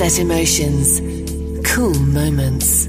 Sunset Emotions. Cool moments.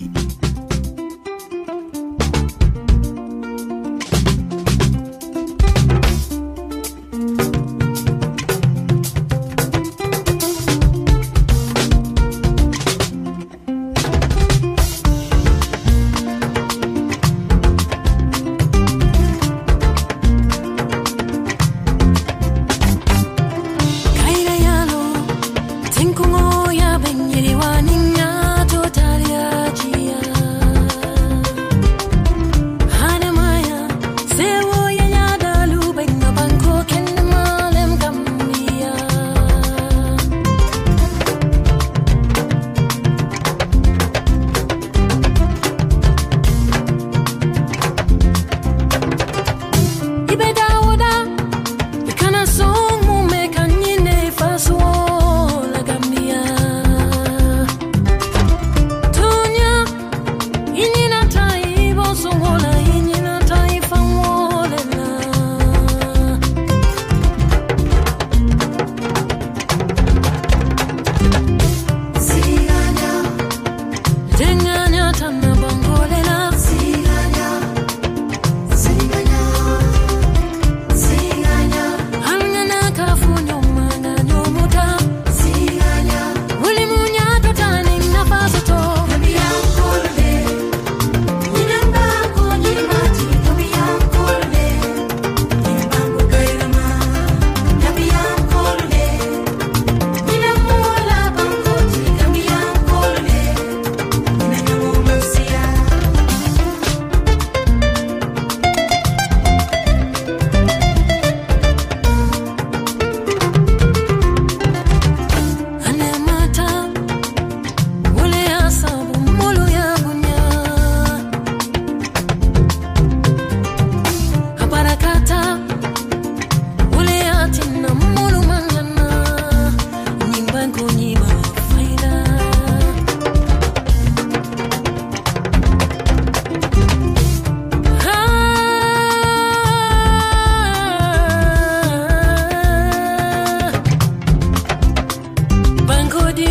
good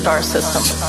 Star system?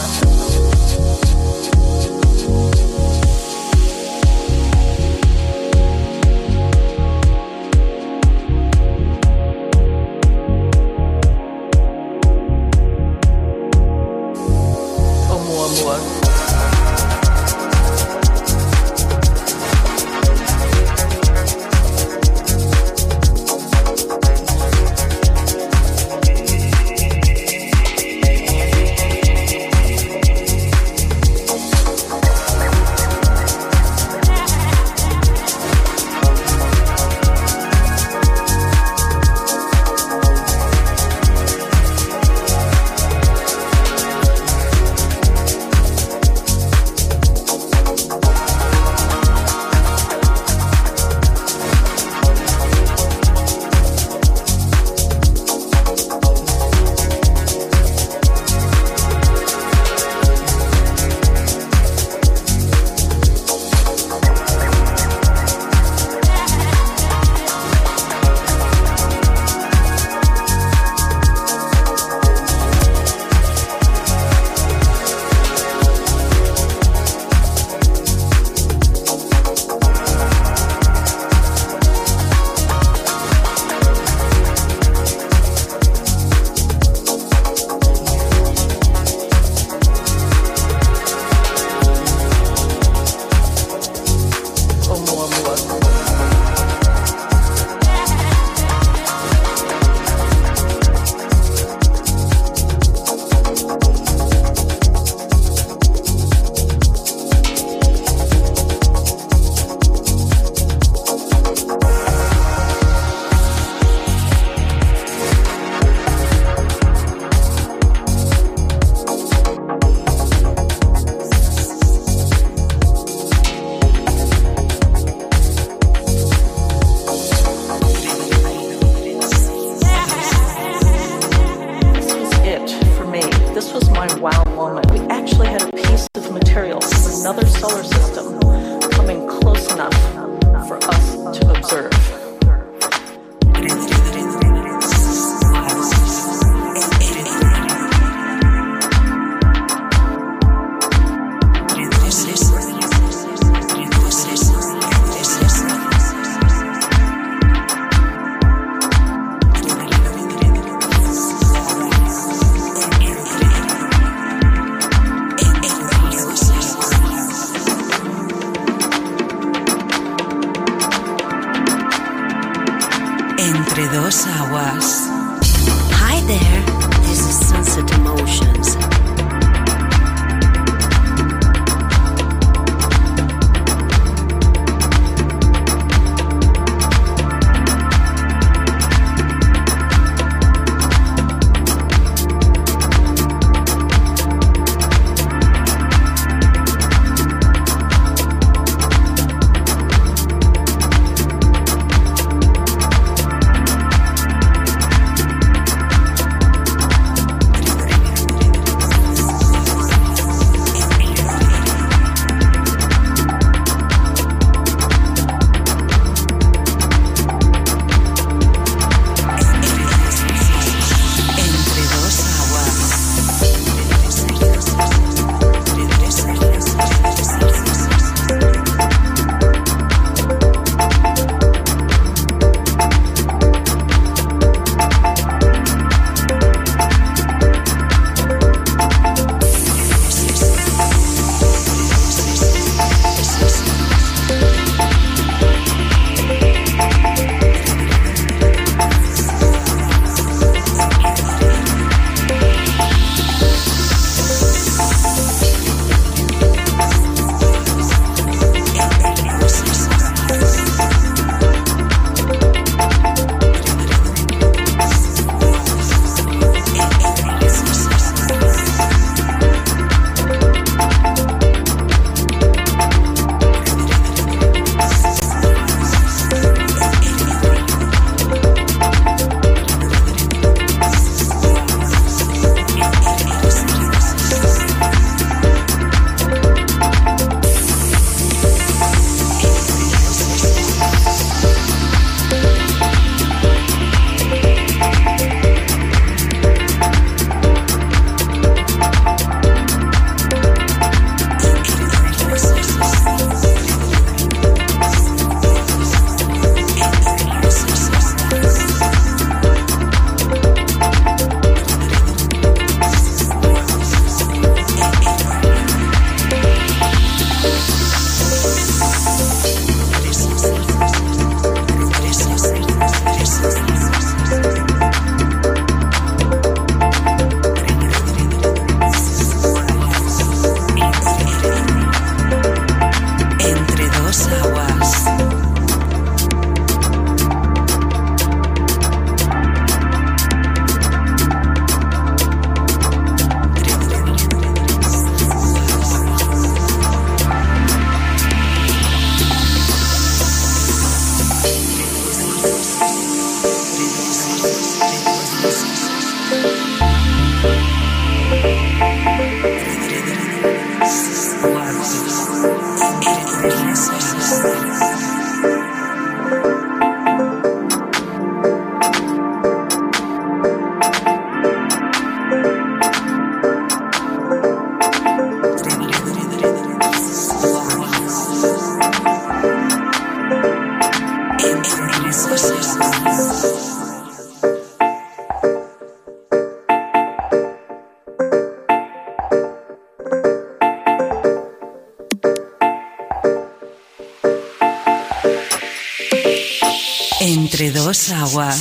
那我。